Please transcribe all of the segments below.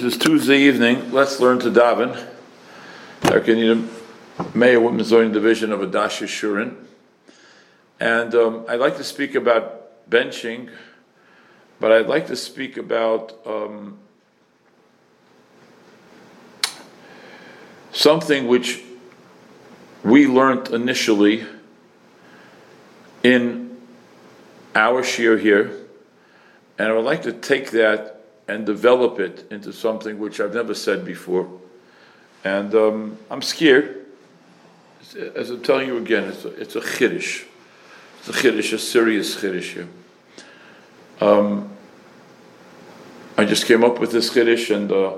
It is Tuesday evening. Let's learn to daven. Arkanetum Mayor Women's Learning Division of Adash Shurin. And um, I'd like to speak about benching, but I'd like to speak about um, something which we learned initially in our share here, and I would like to take that and develop it into something which I've never said before. And um, I'm scared. As I'm telling you again, it's a, it's a chiddush. It's a chiddush, a serious chiddush here. Um, I just came up with this chiddush, and uh,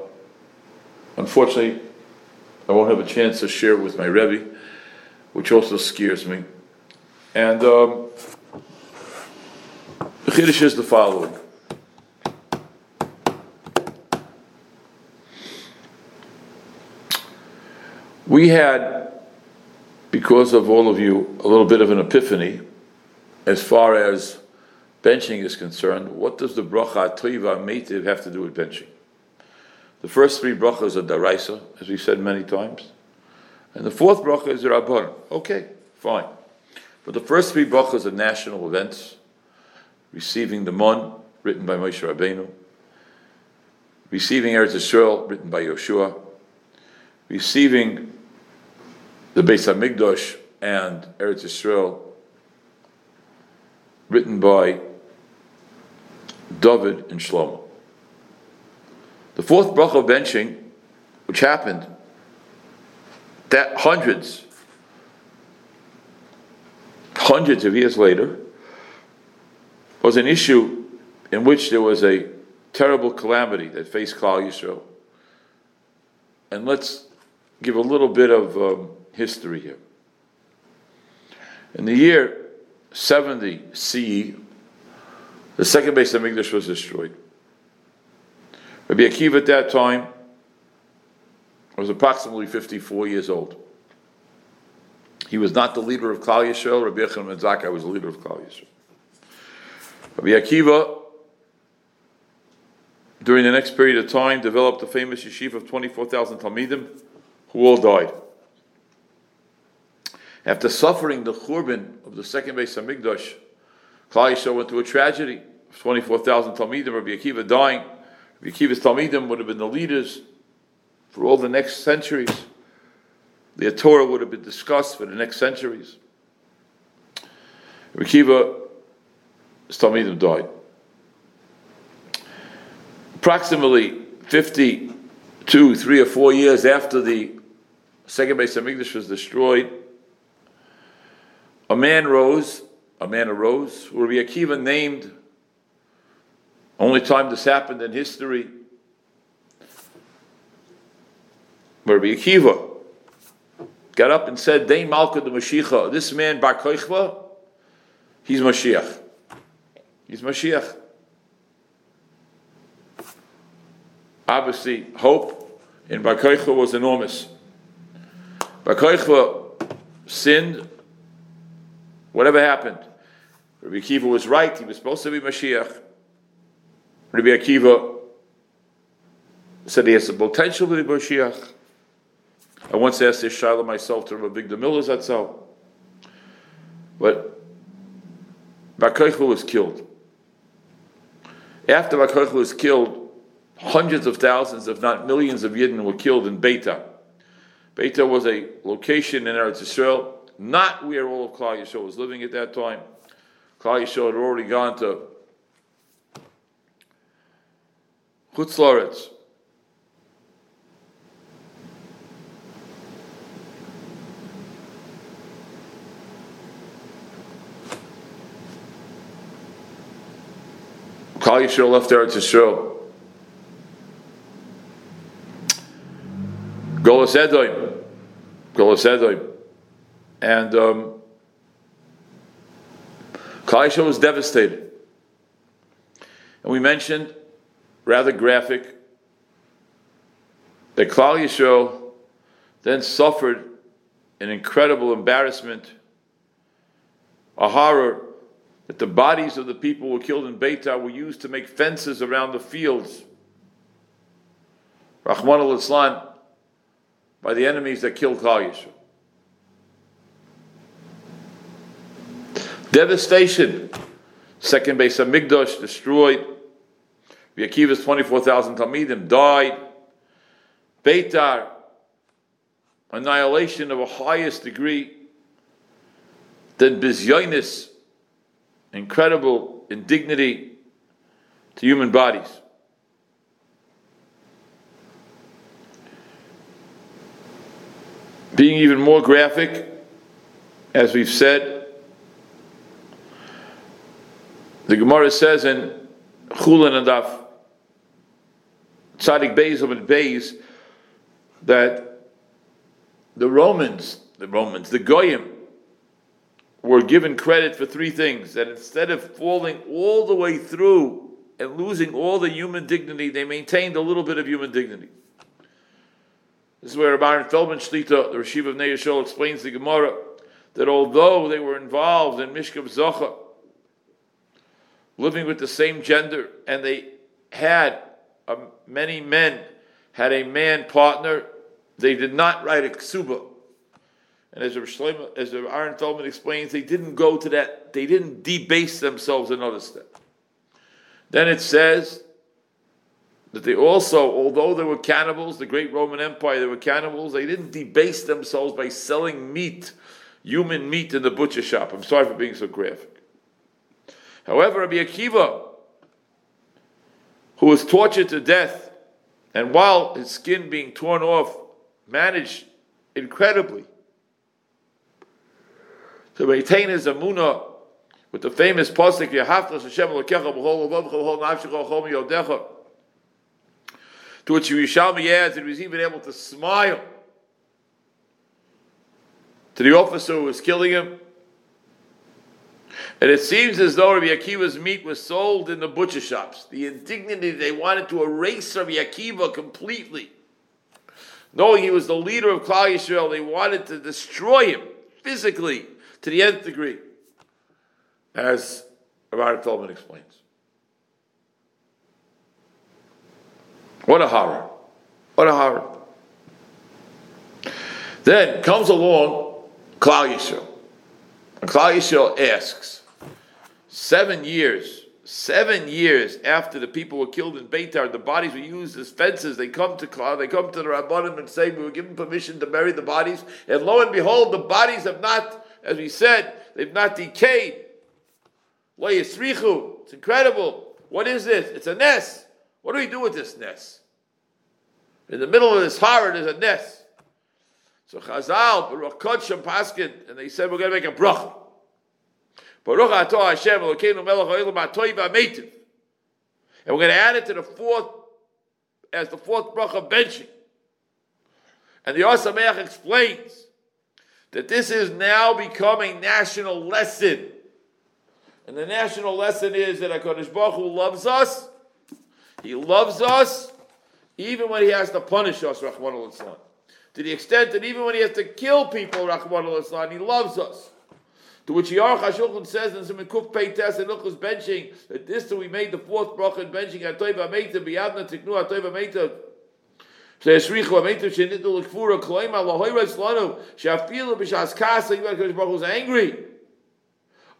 unfortunately, I won't have a chance to share it with my Rebbe, which also scares me. And um, the chiddush is the following. We had, because of all of you, a little bit of an epiphany as far as benching is concerned. What does the bracha toiva meitiv have to do with benching? The first three brachas are daraisa, as we said many times, and the fourth bracha is rabban. Okay, fine. But the first three brachas are national events: receiving the mon, written by Moshe Rabbeinu, receiving Eretz Yisrael, written by Yoshua, receiving the Beis Hamikdash and Eretz Yisrael, written by David and Shlomo. The fourth bracha of benching, which happened that hundreds, hundreds of years later, was an issue in which there was a terrible calamity that faced Klal Yisrael. And let's give a little bit of um, history here. In the year 70 CE, the second base of Hamikdash was destroyed. Rabbi Akiva at that time was approximately 54 years old. He was not the leader of Klal Yisrael. Rabbi Yochanan ben Zakkai was the leader of Klal Yisrael. Rabbi Akiva, during the next period of time, developed the famous yeshiva of 24,000 Talmidim, who all died. After suffering the churban of the second Beis Hamikdash, Klal Yisrael went through a tragedy of 24,000 Talmidim, Rabbi Akiva dying. Rabbi Akiva's Talmidim would have been the leaders for all the next centuries. The Torah would have been discussed for the next centuries. Rabbi Akiva's Talmidim died. Approximately 52, three or four years after the second Beis Hamikdash was destroyed, a man rose, a man arose, Rabbi Akiva named, only time this happened in history, Rabbi Akiva got up and said, Dein Malka the Mashiach, this man Bar Koichva, he's Mashiach. He's Mashiach. Obviously, hope in Bar Koichva was enormous. Bar Koichva sinned Whatever happened, Rabbi Akiva was right. He was supposed to be Mashiach. Rabbi Akiva said he has the potential to be Mashiach. I once asked this Shiloh myself to Rabbi Big Miller's Zatzal. But Bar was killed. After Bar was killed, hundreds of thousands, if not millions of Yidden were killed in Beitar. Beitar was a location in Eretz Yisrael not where all of Klal Yisrael was living at that time. Klal Yisrael had already gone to Chutz Laretz. Klal Yisrael left Eretz Yisrael. Golas Edom. Golas Edom. And um, was devastated. And we mentioned, rather graphic, that Klal Yisrael then suffered an incredible embarrassment, a horror that the bodies of the people who were killed in Beitar were used to make fences around the fields. Rachmana litzlan, by the enemies that killed Klal Yisrael. Devastation. Second base of Migdosh destroyed. Akiva's 24,000 Talmidim died. Beitar, annihilation of a highest degree. Then Bizyonis, incredible indignity to human bodies. Being even more graphic, as we've said, the Gemara says in Chulin and Daf Tzadik Beis and Beis that the Romans, the Romans, the Goyim, were given credit for three things. That instead of falling all the way through and losing all the human dignity, they maintained a little bit of human dignity. This is where Baron Feldman Shlita, the Rosh Yeshiva of Ner Yisroel, explains the Gemara that although they were involved in Mishkav Zocha, living with the same gender, and they had uh, many men had a man partner, they did not write a ksuba. And as Shlomo, as Aaron Feldman explains, they didn't go to that, they didn't debase themselves another step. Then it says that they also, although they were cannibals, the great Roman Empire, they were cannibals, they didn't debase themselves by selling meat, human meat in the butcher shop. I'm sorry for being so graphic. However, Rabbi Akiva, who was tortured to death, and while his skin being torn off, managed incredibly to maintain his amuna with the famous pasuk Yahaftas Hashem Elokecha b'chol lavav b'chol nafshecha chol yodecha to which Yerushalmi adds that he was even able to smile to the officer who was killing him. And it seems as though Rabbi Akiva's meat was sold in the butcher shops. The indignity they wanted to erase Rabbi Akiva completely. Knowing he was the leader of Klal Yisrael, they wanted to destroy him physically to the nth degree, as Rabbi Feldman explains. What a horror. What a horror. Then comes along Klal Yisrael. And Klal Yisrael asks, seven years, seven years after the people were killed in Beitar, the bodies were used as fences. They come to Klal, they come to the Rabbanim and say, we were given permission to bury the bodies. And lo and behold, the bodies have not, as we said, they've not decayed. It's incredible. What is this? It's a nest. What do we do with this nest? In the middle of this horror, there's a nest. So Chazal, Baruch Kodsham Paskin, and they said, we're going to make a bracha. Baruch Atah Hashem, Elokeinu Melech Ha'olam Atoy V'Ameitiv. And we're going to add it to the fourth, as the fourth bracha of benching. And the Or Sameach explains that this is now becoming national lesson. And the national lesson is that HaKadosh Baruch Hu loves us. He loves us even when he has to punish us, Rahman al To the extent that even when he has to kill people, Rahman al he loves us. To which Aruch HaShulchan says in some Kuf Peites and Luchas benching that this we made the fourth bracha in benching Atoiva Meita Biyavna Tiknu Atoiva Meita She'eshrichu Ameita She'nidu L'kfura Kloima Lahoyres Lanu She'afilu B'shas Kasa Yivad Kodesh Baruch was angry.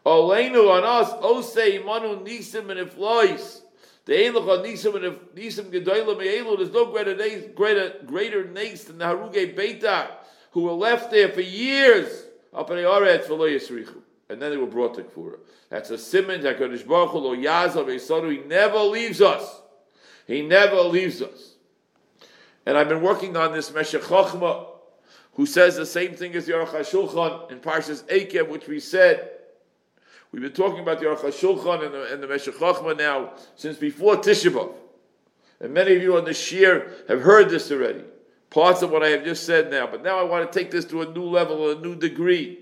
Oleinu on us Osei Imanu Nisim and Iflois The Eilich on Nisim and Nisim Gedoyla Me'elu, there's no greater greater greater nace than the Haruge Beitar, who were left there for years up in the. And then they were brought to Kfura. That's a simon that Baruch Hu lo yazav He never leaves us. He never leaves us. And I've been working on this Meshech Chochma, who says the same thing as Aruch HaShulchan in Parshas Eikev, which we said We've been talking about the Aruch HaShulchan and the, the Meshech Chochmah now since before Tisha B'Av. And many of you on the Shir have heard this already. Parts of what I have just said now. But now I want to take this to a new level, a new degree.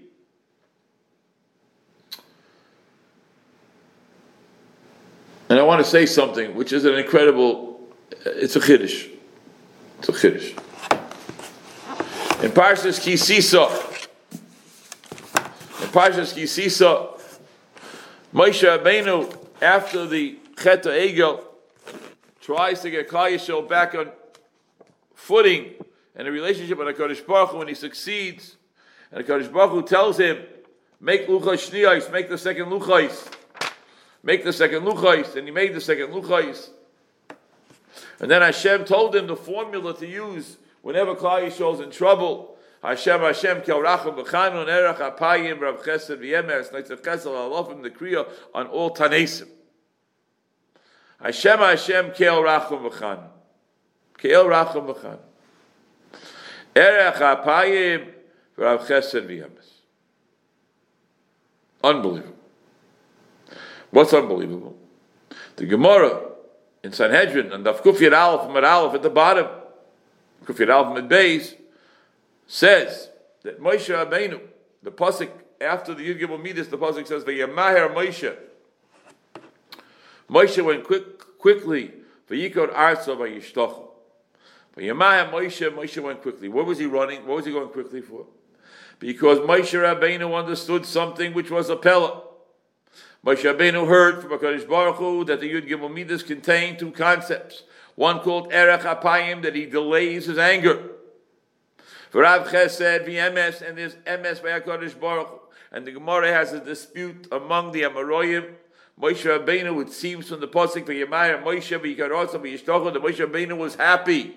And I want to say something, which is an incredible, uh, it's a chiddush. It's a chiddush. In Parshas Kisisa, in Parshas Kisisa, Moshe Rabbeinu, after the Chet Egel, tries to get Yisrael back on footing and a relationship with HaKadosh Baruch when he succeeds. And HaKadosh Baruch tells him, make luchais shniyais, make the second luchais. Make the second luchais. And he made the second luchais. And then Hashem told him the formula to use whenever Klal Yisrael is in trouble. Hashem Hashem kel racham b'chanun erach apayim rav chesed v'yemes neitzav chesed alofim the kriya on all tanesim. Hashem Hashem kel racham b'chanun. Kel racham b'chanun. Erech apayim rav chesed v'yemes. Unbelievable. What's unbelievable? The Gemara in Sanhedrin and Daf Kufir Aleph Mid Aleph at the bottom, Kufir Aleph Mid Beis, says that Moshe Rabbeinu, the pasuk after the Yud Gimel Midas, the pasuk says Vayamaher Moshe. Moshe went quick, quickly. Vayikod Arsa Vayishtoch. Vayamaher Moshe. Moshe went quickly. What was he running? What was he going quickly for? Because Moshe Rabbeinu understood something which was a pella. Moshe Rabbeinu heard from HaKadosh Baruch Hu that the Yud Gimel Midas contained two concepts. One called Erech Apayim, that he delays his anger. V'Rav Chesed v'Emes, and there's Emes by HaKadosh Baruch Hu. And the Gemara has a dispute among the Amoraim. Moshe Rabbeinu, it seems from the Pasuk, v'Yemaya Moshe v'Yikarosa v'Yishtocha, that Moshe Rabbeinu was happy.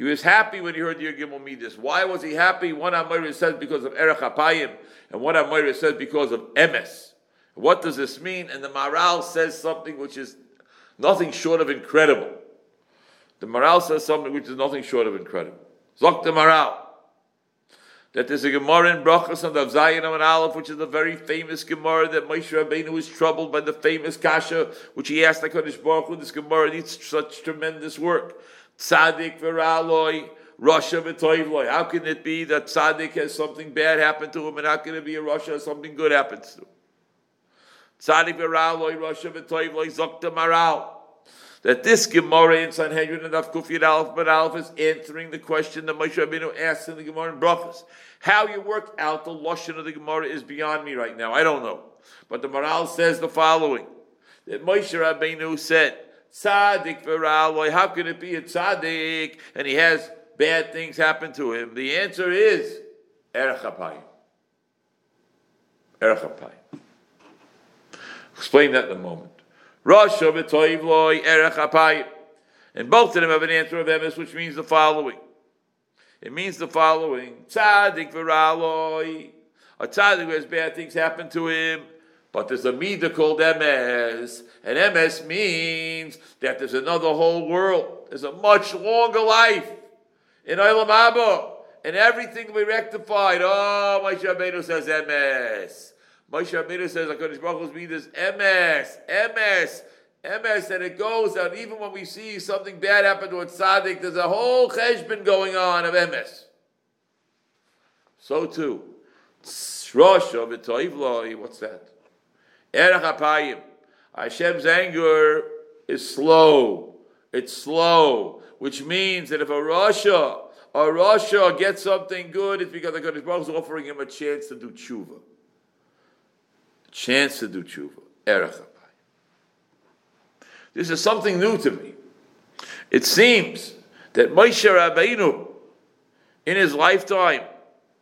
He was happy when he heard the Gimel Midas. Why was he happy? One Amoraim says because of Erech Apayim, and one Amoraim says because of Emes. What does this mean? And the Maharal says something which is nothing short of incredible. The Maharal says something which is nothing short of incredible. Zok the Maharal. That there's a Gemara in Brachas and of Zayin and Aleph, which is a very famous Gemara that Moshe Rabbeinu was troubled by the famous Kasha, which he asked HaKadosh Baruch Hu, this Gemara needs such tremendous work. Tzadik v'raloi, Russia v'toivloi. How can it be that Tzadik has something bad happen to him, and how can it be a Russia something good happens to him? Tzadik v'raloi, Russia v'toivloi, zokta maharal that this Gemara in Sanhedrin and Kufiyat Aleph but Aleph is answering the question that Moshe Rabbeinu asked in the Gemara in Brachas. How you work out the lashon of the Gemara is beyond me right now. I don't know, but the Maharal says the following: that Moshe Rabbeinu said, "Tzaddik v'raloi." How can it be a tzaddik and he has bad things happen to him? The answer is erech apayim. Erech. Explain that in a moment. Rasha v'toiv loy erech. And both of them have an answer of emes, which means the following. It means the following: Tzaddik v'raloi. A tzaddik who has bad things happen to him, but there's a midah called emes, and emes means that there's another whole world. There's a much longer life in Olam Haba, and everything will be rectified. Oh, my Rabbeinu says emes. Moshe Rabbeinu says, HaKadosh Baruch Hu's midas emes, emes, emes, and it goes out even when we see something bad happen to a tzaddik, there's a whole cheshbon going on of emes. So too, Rosh of what's that? Erech Apayim. Hashem's anger is slow. It's slow, which means that if a Rasha, a Rasha gets something good, it's because the Baruch is offering him a chance to do tshuva chance to do tshuva. Erech apayim. This is something new to me. It seems that Moshe Rabbeinu, in his lifetime,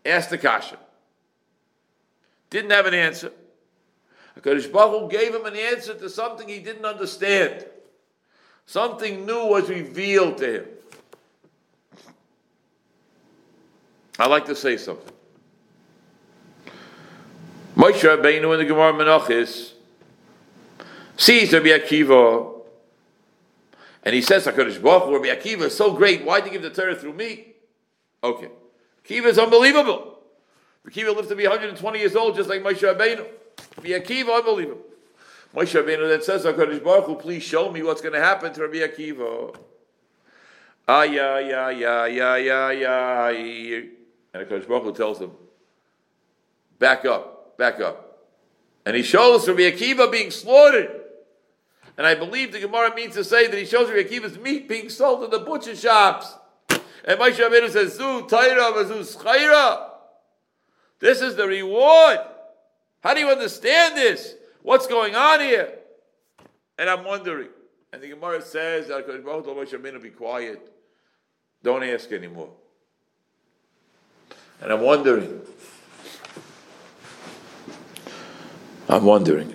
asked the kasha. Didn't have an answer. HaKadosh Baruch Hu gave him an answer to something he didn't understand. Something new was revealed to him. I'd like to say something. Moshe Rabbeinu in the Gemara Menachis sees Rabbi Akiva, and he says, "Hakadosh Baruch Hu, Rabbi Akiva is so great. Why did you give the Torah through me?" Okay, Akiva is unbelievable. Akiva lived to be 120 years old, just like Moshe Rabbeinu. Rabbi Akiva, unbelievable. Moshe Rabbeinu then says, "Hakadosh Baruch Hu, please show me what's going to happen to Rabbi Akiva." Ah, yeah, yeah, yeah, yeah, yeah, yeah. And Hakadosh Baruch Hu tells him, "Back up." back up. And he shows Rabbi Akiva being slaughtered. And I believe the Gemara means to say that he shows Rabbi Akiva's meat being sold in the butcher shops. And Moshe Rabbeinu says, Zu Taira Vazu Schaira. This is the reward. How do you understand this? What's going on here? And I'm wondering. And the Gemara says be quiet. Don't ask anymore. And I'm wondering, I'm wondering.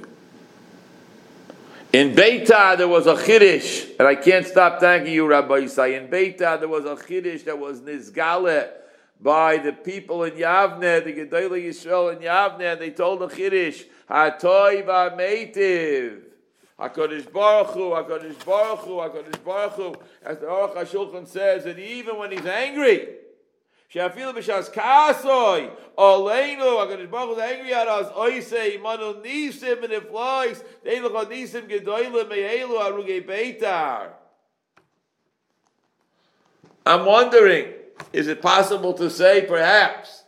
In Beita there was a chiddush, and I can't stop thanking you, Rabbi Yisai. In Beita there was a chiddush that was nizgale by the people in Yavne, the Gedolei Yisrael in Yavne, and they told the chiddush, Hatoy v'ameitiv. HaKadosh Baruch Hu, HaKadosh Baruch Hu, HaKadosh Baruch Hu. As the Aruch HaShulchan says, that even when he's angry, She'afilu b'shas kasoi, aleinu, HaKadosh Baruch Hu is angry at us, oisei, manu nisim, and it flies, deiluch nisim gedoyle me'elu arugei beitar. I'm wondering, is it possible to say, perhaps,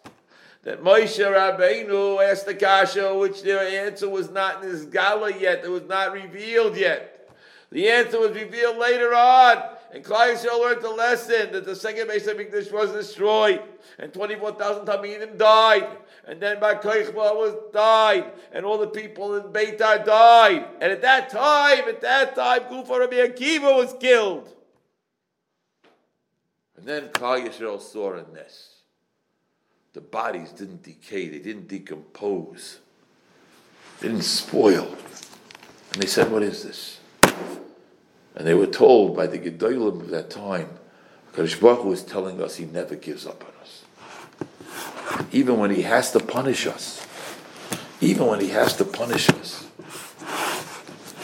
that Moshe Rabbeinu asked the kasha, which their answer was not in his gala yet, it was not revealed yet. The answer was revealed later on, and Klal Yisrael learned the lesson that the second base of English was destroyed, and 24,000 Talmidim died, and then Bar Kochba was died, and all the people in Beitar died. And at that time, at that time, Kufa Rabbi Akiva was killed. And then Klal Yisrael saw in this the bodies didn't decay, they didn't decompose, they didn't spoil. And they said, What is this? And they were told by the Gedolim of that time, Kadosh Baruch Hu telling us he never gives up on us. Even when he has to punish us, even when he has to punish us,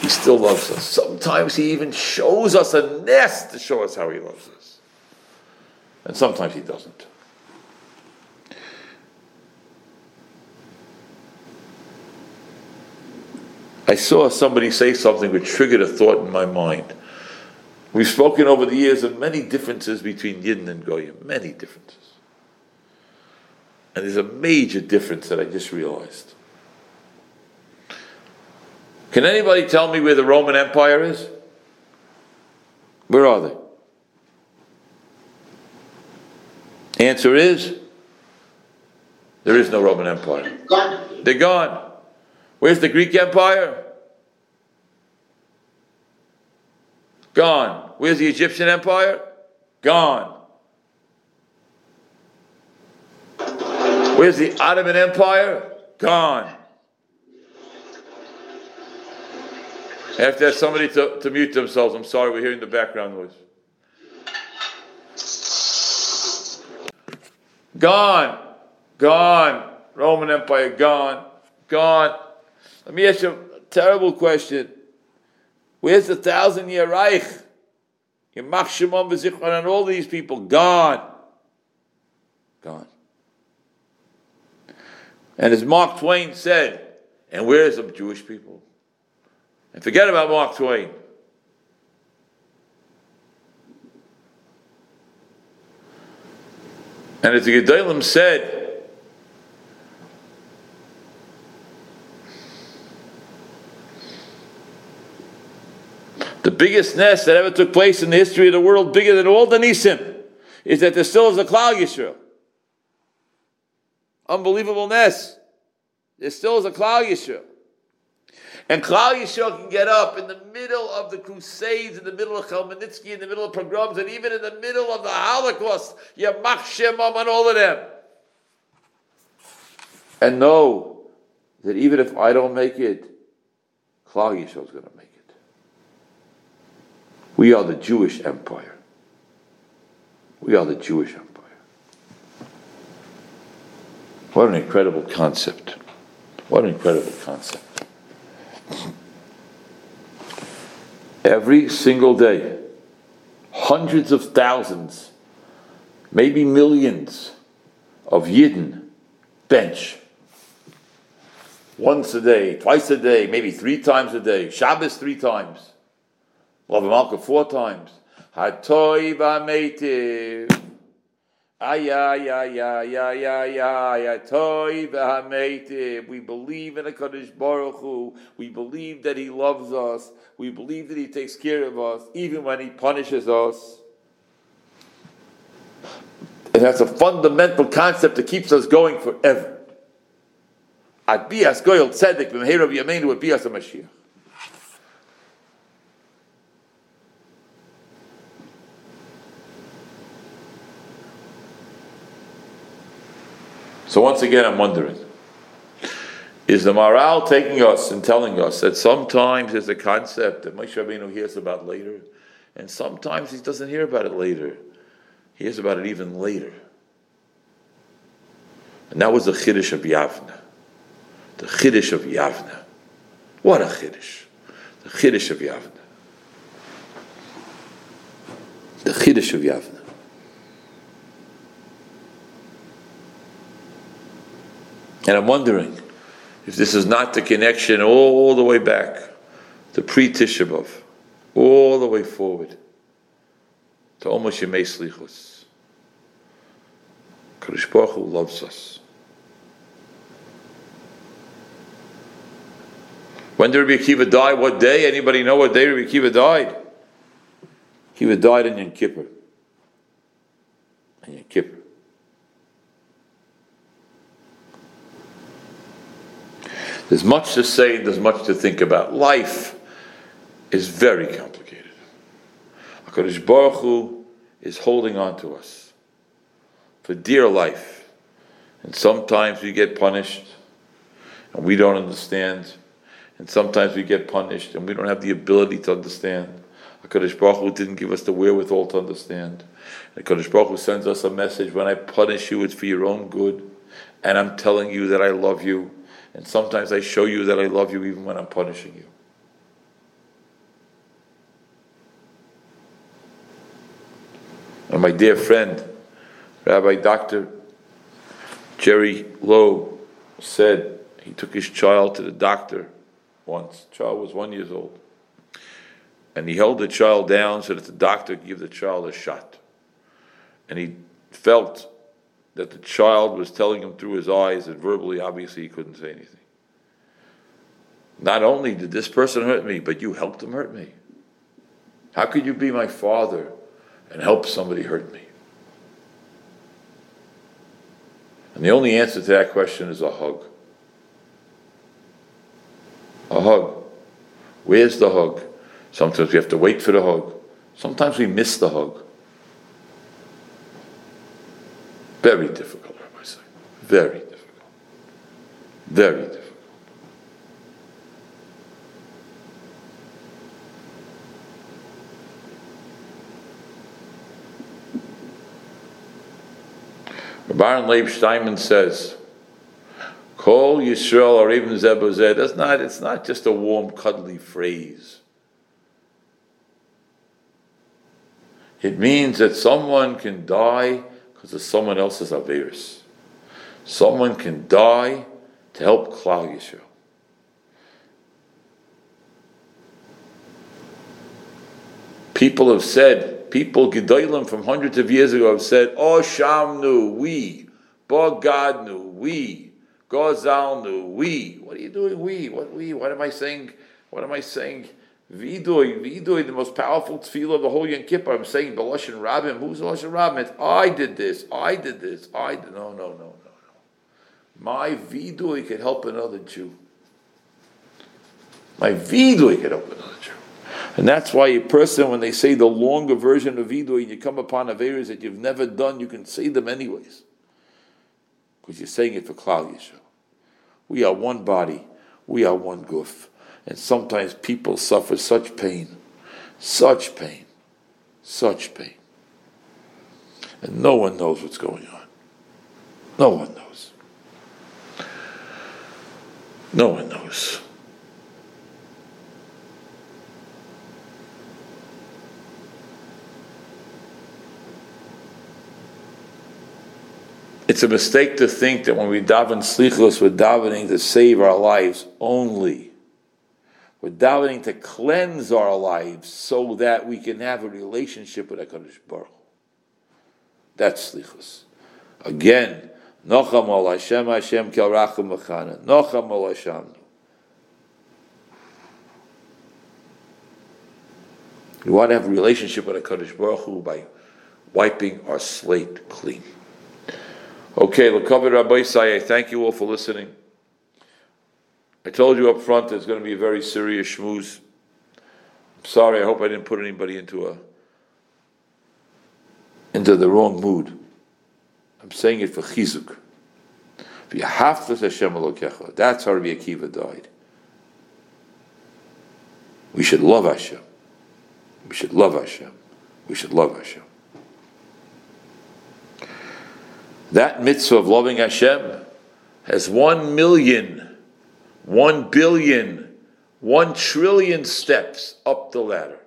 he still loves us. Sometimes he even shows us a nest to show us how he loves us. And sometimes he doesn't. I saw somebody say something which triggered a thought in my mind. We've spoken over the years of many differences between Yidden and Goyim, many differences. And there's a major difference that I just realized. Can anybody tell me where the Roman Empire is? Where are they? The answer is there is no Roman Empire. Gone. They're gone. Where's the Greek Empire? Gone. Where's the Egyptian Empire? Gone. Where's the Ottoman Empire? Gone. I have to ask somebody to, to mute themselves. I'm sorry, we're hearing the background noise. Gone. Gone. Roman Empire, gone. Gone. Let me ask you a terrible question. Where's the thousand year Reich? Yamach Shimon v'Zichron and all these people gone, gone. And as Mark Twain said, and where's the Jewish people? And forget about Mark Twain. And as the Gedolim said, The biggest nest that ever took place in the history of the world, bigger than all the Nisim, is that there still is a Klal Yisrael. Unbelievable nest. There still is a Klal Yisrael. And Klal Yisrael can get up in the middle of the Crusades, in the middle of Chmielnicki, in the middle of pogroms, and even in the middle of the Holocaust, Yamach Shemam and all of them. And know that even if I don't make it, Klal Yisrael is going to make it. We are the Jewish empire. We are the Jewish empire. What an incredible concept. What an incredible concept. Every single day, hundreds of thousands, maybe millions of Yidden bench. Once a day, twice a day, maybe three times a day, Shabbos three times. Love Malka four times. Hatoy v'ameitiv. Ay. We believe in a Kaddish Baruch Hu. We believe that He loves us. We believe that He takes care of us, even when He punishes us. And that's a fundamental concept that keeps us going forever. At bias goyel tzedek v'meherav yameinu at bias Mashiach. So once again, I'm wondering, is the Maharal taking us and telling us that sometimes there's a concept that Moshe Rabbeinu hears about later, and sometimes he doesn't hear about it later. He hears about it even later. And that was the Chiddush of Yavna. The Chiddush of Yavna. What a Chiddush. The Chiddush of Yavna. The Chiddush of Yavna. And I'm wondering if this is not the connection all the way back to pre Tisha B'Av, all the way forward to almost Yemei Slichus. Loves us. When did Rabbi Akiva die? What day? Anybody know what day Rabbi Akiva died? Akiva died in Yom Kippur. In Yom Kippur. There's much to say, there's much to think about. Life is very complicated. HaKadosh Baruch Hu is holding on to us for dear life. And sometimes we get punished and we don't understand. And sometimes we get punished and we don't have the ability to understand. HaKadosh Baruch Hu didn't give us the wherewithal to understand. HaKadosh Baruch Hu sends us a message when I punish you, it's for your own good. And I'm telling you that I love you and sometimes I show you that I love you even when I'm punishing you. And my dear friend, Rabbi Dr. Jerry Lowe said he took his child to the doctor once. The child was one years old. And he held the child down so that the doctor could give the child a shot. And he felt that the child was telling him through his eyes and verbally, obviously, he couldn't say anything. Not only did this person hurt me, but you helped him hurt me. How could you be my father and help somebody hurt me? And the only answer to that question is a hug. A hug. Where's the hug? Sometimes we have to wait for the hug. Sometimes we miss the hug. Very difficult, Rabbi say. Very difficult. Very difficult. Baron Leib Steinman says, Call Yisrael or even Zebuzeh, that's not, it's not just a warm, cuddly phrase. It means that someone can die because of someone else's Averis. Someone can die to help Klal Yisrael. People have said, people Gedolim from hundreds of years ago have said, Oh Shamnu, we, Bogadnu, we, Gozalnu, we. What are you doing, we? What we? What am I saying? What am I saying? Vidoy, Vidoy, the most powerful tefillah of the whole Yom Kippur. I'm saying Beloshin Rabbim. Who's Beloshin Rabbim? It's I did this. I did this. I did. No, no, no, no, no. My Vidoy could help another Jew. My Vidoy could help another Jew. And that's why a person, when they say the longer version of Vidoy, and you come upon a Averas that you've never done, you can say them anyways. Because you're saying it for Klal Yisrael. We are one body. We are one goof. And sometimes people suffer such pain, such pain, such pain. And no one knows what's going on. No one knows. No one knows. It's a mistake to think that when we daven slichus, we're davening to save our lives only. We're davening to cleanse our lives so that we can have a relationship with HaKadosh Baruch That's slichus. Again, Nocham al Hashem Hashem kel rachum machana. Nocham al Hashem. We want to have a relationship with HaKadosh Baruch Hu by wiping our slate clean. Okay, Lakavit Rabbi Say, thank you all for listening. I told you up front it's going to be a very serious schmooze. I'm sorry, I hope I didn't put anybody into a into the wrong mood. I'm saying it for chizuk. That's how Rabbi Akiva died. We should love Hashem. We should love Hashem. We should love Hashem. That mitzvah of loving Hashem has one million, one billion, one trillion steps up the ladder.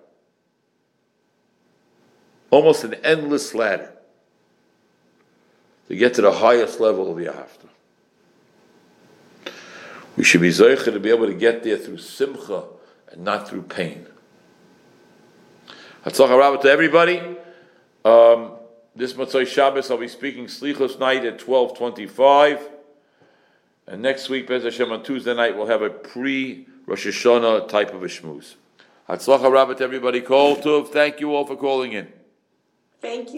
Almost an endless ladder to get to the highest level of Yahavta. We should be zeicher to be able to get there through simcha and not through pain. Hatzlacha Rabbah to everybody. Um, this Motzai Shabbos I'll be speaking Slichos night at 1225. And next week, Bez Hashem, on Tuesday night, we'll have a pre Rosh Hashanah type of a shmooze. Hatzlacha Rabbah to everybody. Call Tov. Thank you all for calling in. Thank you.